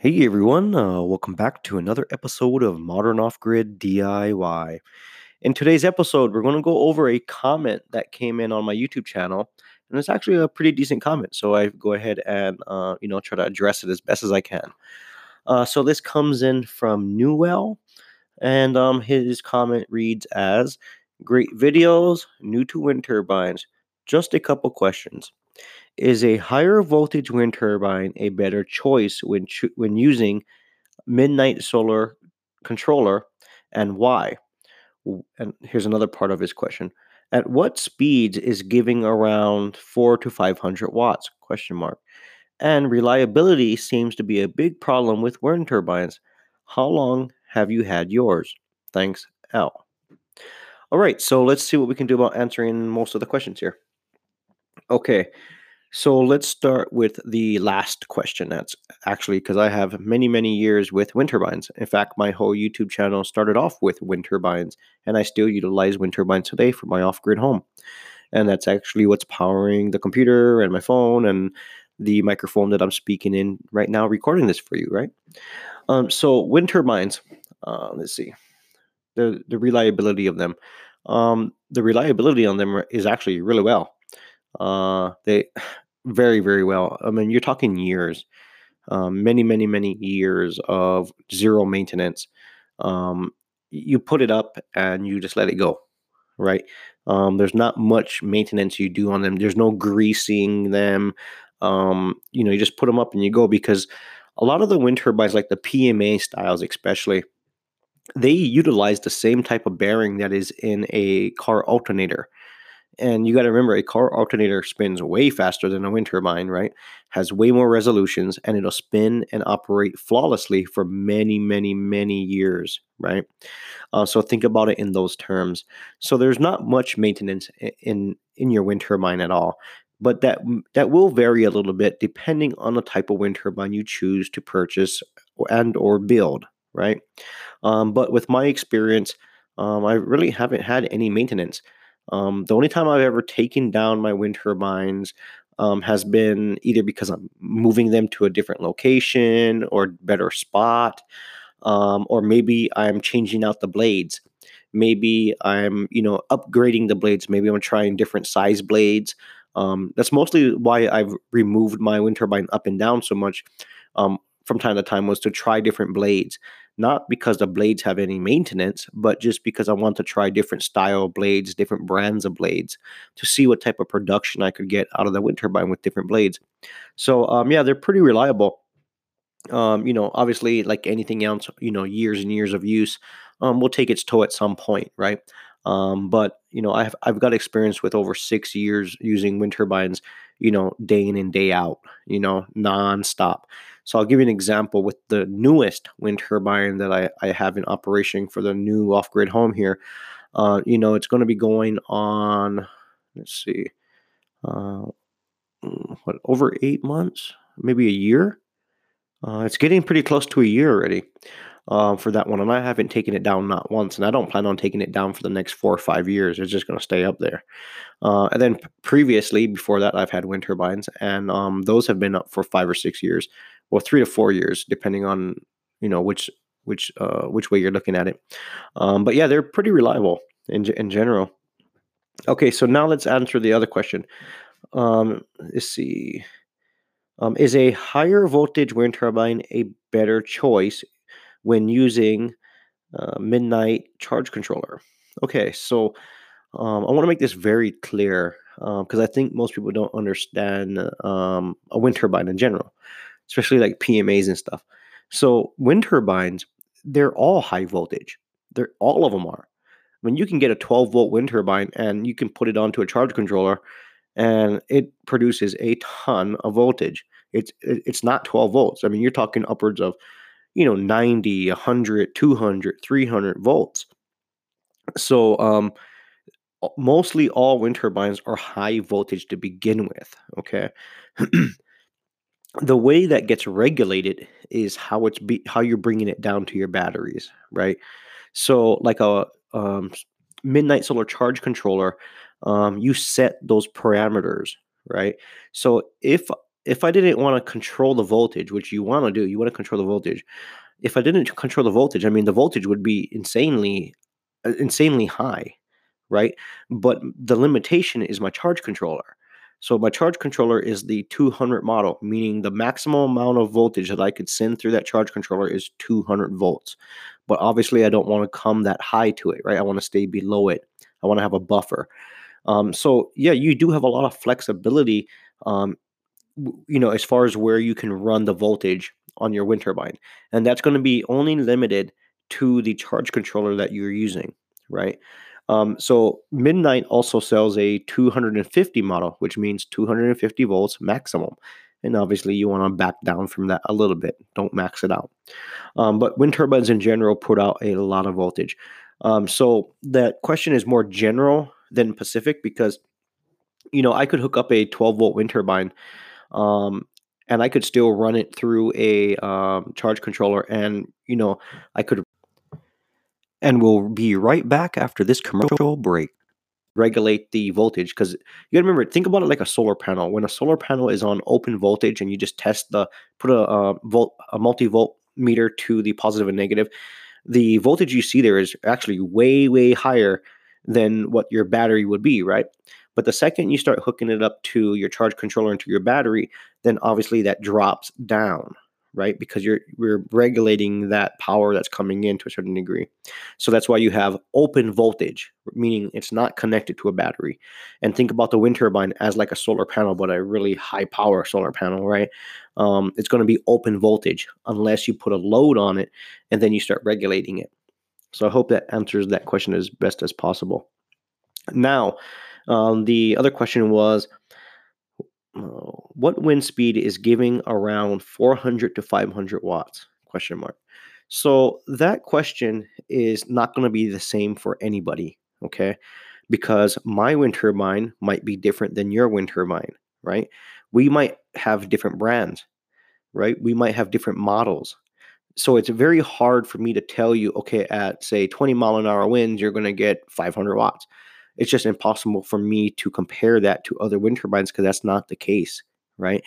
Hey everyone, uh, welcome back to another episode of Modern Off Grid DIY. In today's episode, we're going to go over a comment that came in on my YouTube channel, and it's actually a pretty decent comment. So I go ahead and uh, you know try to address it as best as I can. Uh, so this comes in from Newell, and um, his comment reads as "Great videos, new to wind turbines. Just a couple questions." Is a higher voltage wind turbine a better choice when cho- when using MidNite Solar controller, and why? And here's another part of his question: At what speeds is giving around four to five hundred watts? Question mark. And reliability seems to be a big problem with wind turbines. How long have you had yours? Thanks, L. All right, so let's see what we can do about answering most of the questions here. Okay, so let's start with the last question. That's actually because I have many, many years with wind turbines. In fact, my whole YouTube channel started off with wind turbines, and I still utilize wind turbines today for my off grid home. And that's actually what's powering the computer and my phone and the microphone that I'm speaking in right now, recording this for you, right? Um, so, wind turbines, uh, let's see, the, the reliability of them. Um, the reliability on them is actually really well. Uh, they very, very well. I mean, you're talking years, um, many, many, many years of zero maintenance. Um, you put it up and you just let it go, right? Um, there's not much maintenance you do on them. There's no greasing them. Um, you know, you just put them up and you go because a lot of the wind turbines, like the PMA styles, especially, they utilize the same type of bearing that is in a car alternator. And you got to remember, a car alternator spins way faster than a wind turbine, right? Has way more resolutions and it'll spin and operate flawlessly for many, many, many years, right? Uh, so think about it in those terms. So there's not much maintenance in in your wind turbine at all, but that that will vary a little bit depending on the type of wind turbine you choose to purchase and or build, right? Um, but with my experience, um, I really haven't had any maintenance. Um, the only time I've ever taken down my wind turbines um, has been either because I'm moving them to a different location or better spot, um, or maybe I'm changing out the blades. Maybe I'm, you know, upgrading the blades. Maybe I'm trying different size blades. Um, that's mostly why I've removed my wind turbine up and down so much um, from time to time was to try different blades not because the blades have any maintenance, but just because I want to try different style blades, different brands of blades to see what type of production I could get out of the wind turbine with different blades. So um, yeah, they're pretty reliable. Um, you know, obviously, like anything else, you know, years and years of use um, will take its toll at some point, right? Um, but you know, I've I've got experience with over six years using wind turbines, you know, day in and day out, you know, nonstop. So I'll give you an example with the newest wind turbine that I, I have in operation for the new off-grid home here. Uh, you know, it's going to be going on, let's see, uh, what, over eight months, maybe a year. Uh, it's getting pretty close to a year already uh, for that one, and I haven't taken it down not once, and I don't plan on taking it down for the next four or five years. It's just going to stay up there. Uh, and then previously, before that, I've had wind turbines, and um, those have been up for five or six years, well, three to four years, depending on you know which which uh, which way you're looking at it. Um, but yeah, they're pretty reliable in in general. Okay, so now let's answer the other question. Um, let's see. Um, is a higher voltage wind turbine a better choice when using uh, MidNite Charge Controller? Okay, so um, I want to make this very clear because I think most people don't understand um, a wind turbine in general, especially like PMAs and stuff. So wind turbines, they're all high voltage. They're all of them are. I mean, you can get a 12 volt wind turbine and you can put it onto a charge controller, and it produces a ton of voltage. It's it's not 12 volts. I mean, you're talking upwards of you know 90, 100, 200, 300 volts So um, mostly all wind turbines are high voltage to begin with. Okay. the way that gets regulated is how it's be, how you're bringing it down to your batteries, right? So like a um, MidNite Solar charge controller, um, you set those parameters, right? So if if I didn't want to control the voltage, which you want to do, you want to control the voltage. If I didn't control the voltage, I mean the voltage would be insanely uh, insanely high, right? But the limitation is my charge controller. So my charge controller is the 200 model, meaning the maximum amount of voltage that I could send through that charge controller is 200 volts. But obviously, I don't want to come that high to it, right? I want to stay below it. I want to have a buffer. Um, so yeah, you do have a lot of flexibility, um, you know, as far as where you can run the voltage on your wind turbine, and that's going to be only limited to the charge controller that you're using, right? Um, so MidNite also sells a 250 model, which means 250 volts maximum. And obviously, you want to back down from that a little bit. Don't max it out. Um, but wind turbines in general put out a lot of voltage. Um, so that question is more general than Pacific because, you know, I could hook up a 12 volt wind turbine um, and I could still run it through a um, charge controller and, you know, I could and we'll be right back after this commercial break. Regulate the voltage because you gotta remember, think about it like a solar panel. When a solar panel is on open voltage and you just test the put a, a volt a multi volt meter to the positive and negative, the voltage you see there is actually way way higher than what your battery would be, right? But the second you start hooking it up to your charge controller and to your battery, then obviously that drops down, right? Because you're we're regulating that power that's coming in to a certain degree. So that's why you have open voltage, meaning it's not connected to a battery. And think about the wind turbine as like a solar panel, but a really high power solar panel, right? Um, it's going to be open voltage unless you put a load on it and then you start regulating it. So I hope that answers that question as best as possible. Now, um, the other question was uh, what wind speed is giving around 400 to 500 watts? Question mark. So that question is not going to be the same for anybody okay? Because my wind turbine might be different than your wind turbine right? We might have different brands right? We might have different models. So it's very hard for me to tell you okay at say 20 mile an hour winds you're going to get 500 watts it's just impossible for me to compare that to other wind turbines because that's not the case, right?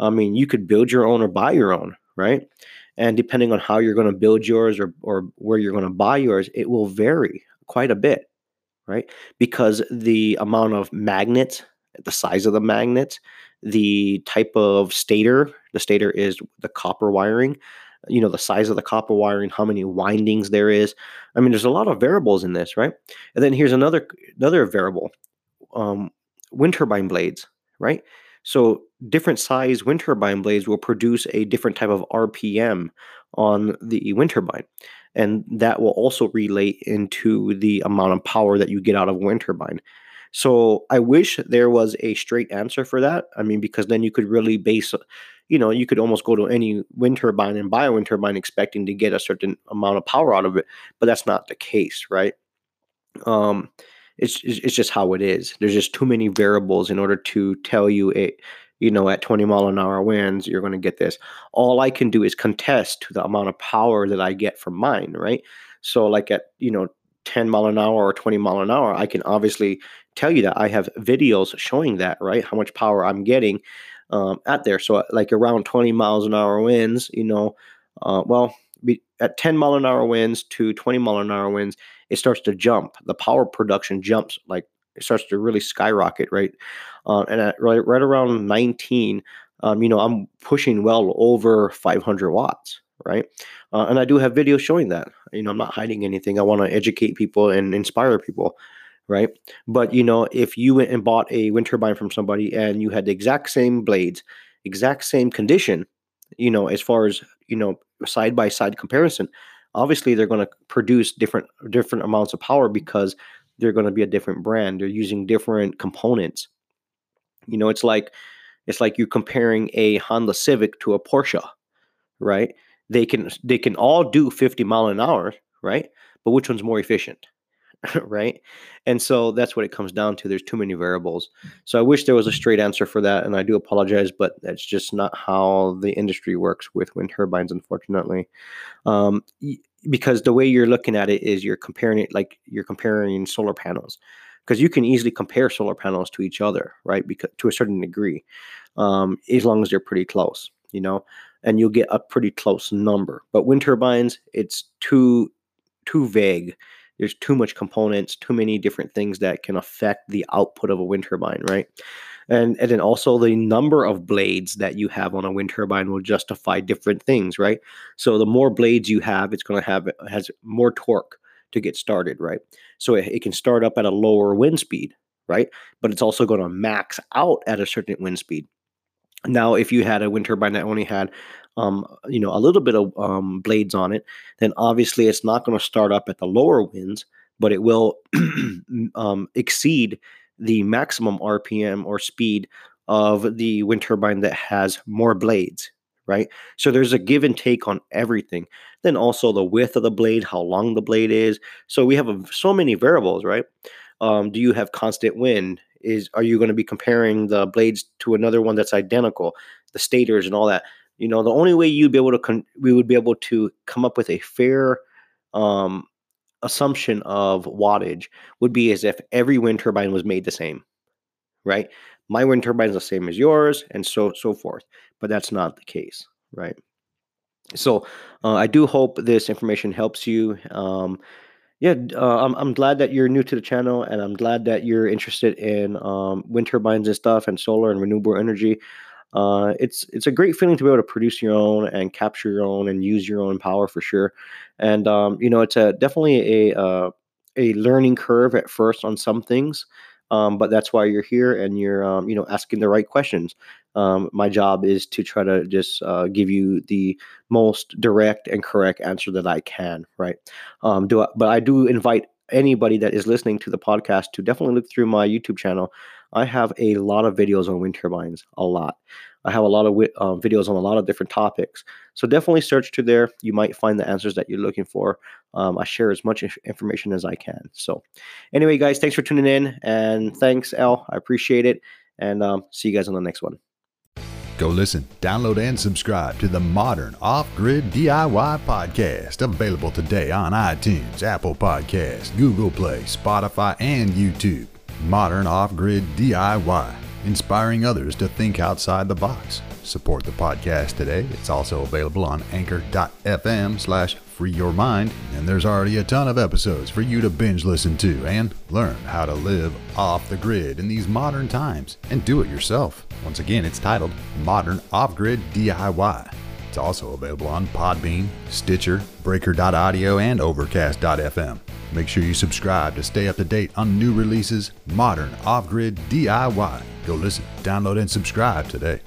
I mean, you could build your own or buy your own, right? And depending on how you're going to build yours or, or where you're going to buy yours, it will vary quite a bit, right? Because the amount of magnets, the size of the magnets, the type of stator, the stator is the copper wiring, you know the size of the copper wiring how many windings there is. I mean there's a lot of variables in this right? And then here's another another variable um, wind turbine blades right? So different size wind turbine blades will produce a different type of rpm on the wind turbine. And that will also relate into the amount of power that you get out of wind turbine. So I wish there was a straight answer for that. I mean, because then you could really base you know, you could almost go to any wind turbine and buy a wind turbine expecting to get a certain amount of power out of it, but that's not the case, right? Um, it's it's just how it is. There's just too many variables in order to tell you a you know at 20 mile an hour winds you're going to get this. All I can do is contest to the amount of power that I get from mine, right? So like at you know 10 mile an hour or 20 mile an hour, I can obviously tell you that I have videos showing that, right? How much power I'm getting um, at there. So like around 20 miles an hour winds, you know, uh, well, be, at 10 mile an hour winds to 20 mile an hour winds, it starts to jump. The power production jumps like it starts to really skyrocket, right? Uh, and at right, right around 19, um, you know, I'm pushing well over 500 watts, right? Uh, and I do have videos showing that. You know, I'm not hiding anything. I want to educate people and inspire people right? But you know, if you went and bought a wind turbine from somebody and you had the exact same blades, exact same condition, you know, as far as you know, side by side comparison, obviously they're going to produce different different amounts of power because they're going to be a different brand. They're using different components. You know, it's like it's like you're comparing a Honda Civic to a Porsche, right? They can they can all do 50 mile an hour, right? But which one's more efficient? right? And so that's what it comes down to. There's too many variables. So I wish there was a straight answer for that, and I do apologize, but that's just not how the industry works with wind turbines, unfortunately. Um, because the way you're looking at it is you're comparing it like you're comparing solar panels, because you can easily compare solar panels to each other, right? Because to a certain degree, um, as long as they're pretty close, you know, and you'll get a pretty close number. But wind turbines, it's too too vague there's too much components, too many different things that can affect the output of a wind turbine, right? And and then also the number of blades that you have on a wind turbine will justify different things, right? So the more blades you have, it's going to have has more torque to get started, right? So it, it can start up at a lower wind speed, right? But it's also going to max out at a certain wind speed. Now, if you had a wind turbine that only had um, you know, a little bit of um, blades on it, then obviously it's not going to start up at the lower winds, but it will um, exceed the maximum RPM or speed of the wind turbine that has more blades, right? So there's a give and take on everything. Then also the width of the blade, how long the blade is. So we have a, so many variables, right? Um, do you have constant wind? Is are you going to be comparing the blades to another one that's identical? The stators and all that. You know, the only way you'd be able to con- we would be able to come up with a fair um, assumption of wattage would be as if every wind turbine was made the same, right? My wind turbine is the same as yours, and so so forth. But that's not the case, right? So uh, I do hope this information helps you. Um, yeah, uh, I'm I'm glad that you're new to the channel, and I'm glad that you're interested in um, wind turbines and stuff, and solar and renewable energy uh, it's it's a great feeling to be able to produce your own and capture your own and use your own power for sure. And um, you know, it's a definitely a uh, a learning curve at first on some things. Um, but that's why you're here and you're um, you know asking the right questions. Um, my job is to try to just uh, give you the most direct and correct answer that I can. Right? Um, do I, but I do invite anybody that is listening to the podcast to definitely look through my YouTube channel. I have a lot of videos on wind turbines, a lot. I have a lot of uh, videos on a lot of different topics. So definitely search to there. You might find the answers that you're looking for. Um, I share as much information as I can. So, anyway, guys, thanks for tuning in. And thanks, Al. I appreciate it. And um, see you guys on the next one. Go listen, download, and subscribe to the Modern Off Grid DIY podcast, available today on iTunes, Apple Podcasts, Google Play, Spotify, and YouTube. Modern Off Grid DIY, inspiring others to think outside the box. Support the podcast today. It's also available on anchor.fm slash free your mind, and there's already a ton of episodes for you to binge listen to and learn how to live off the grid in these modern times and do it yourself. Once again, it's titled Modern Off Grid DIY. It's also available on Podbean, Stitcher, Breaker.audio, and Overcast.fm. Make sure you subscribe to stay up to date on new releases, modern off grid DIY. Go listen, download, and subscribe today.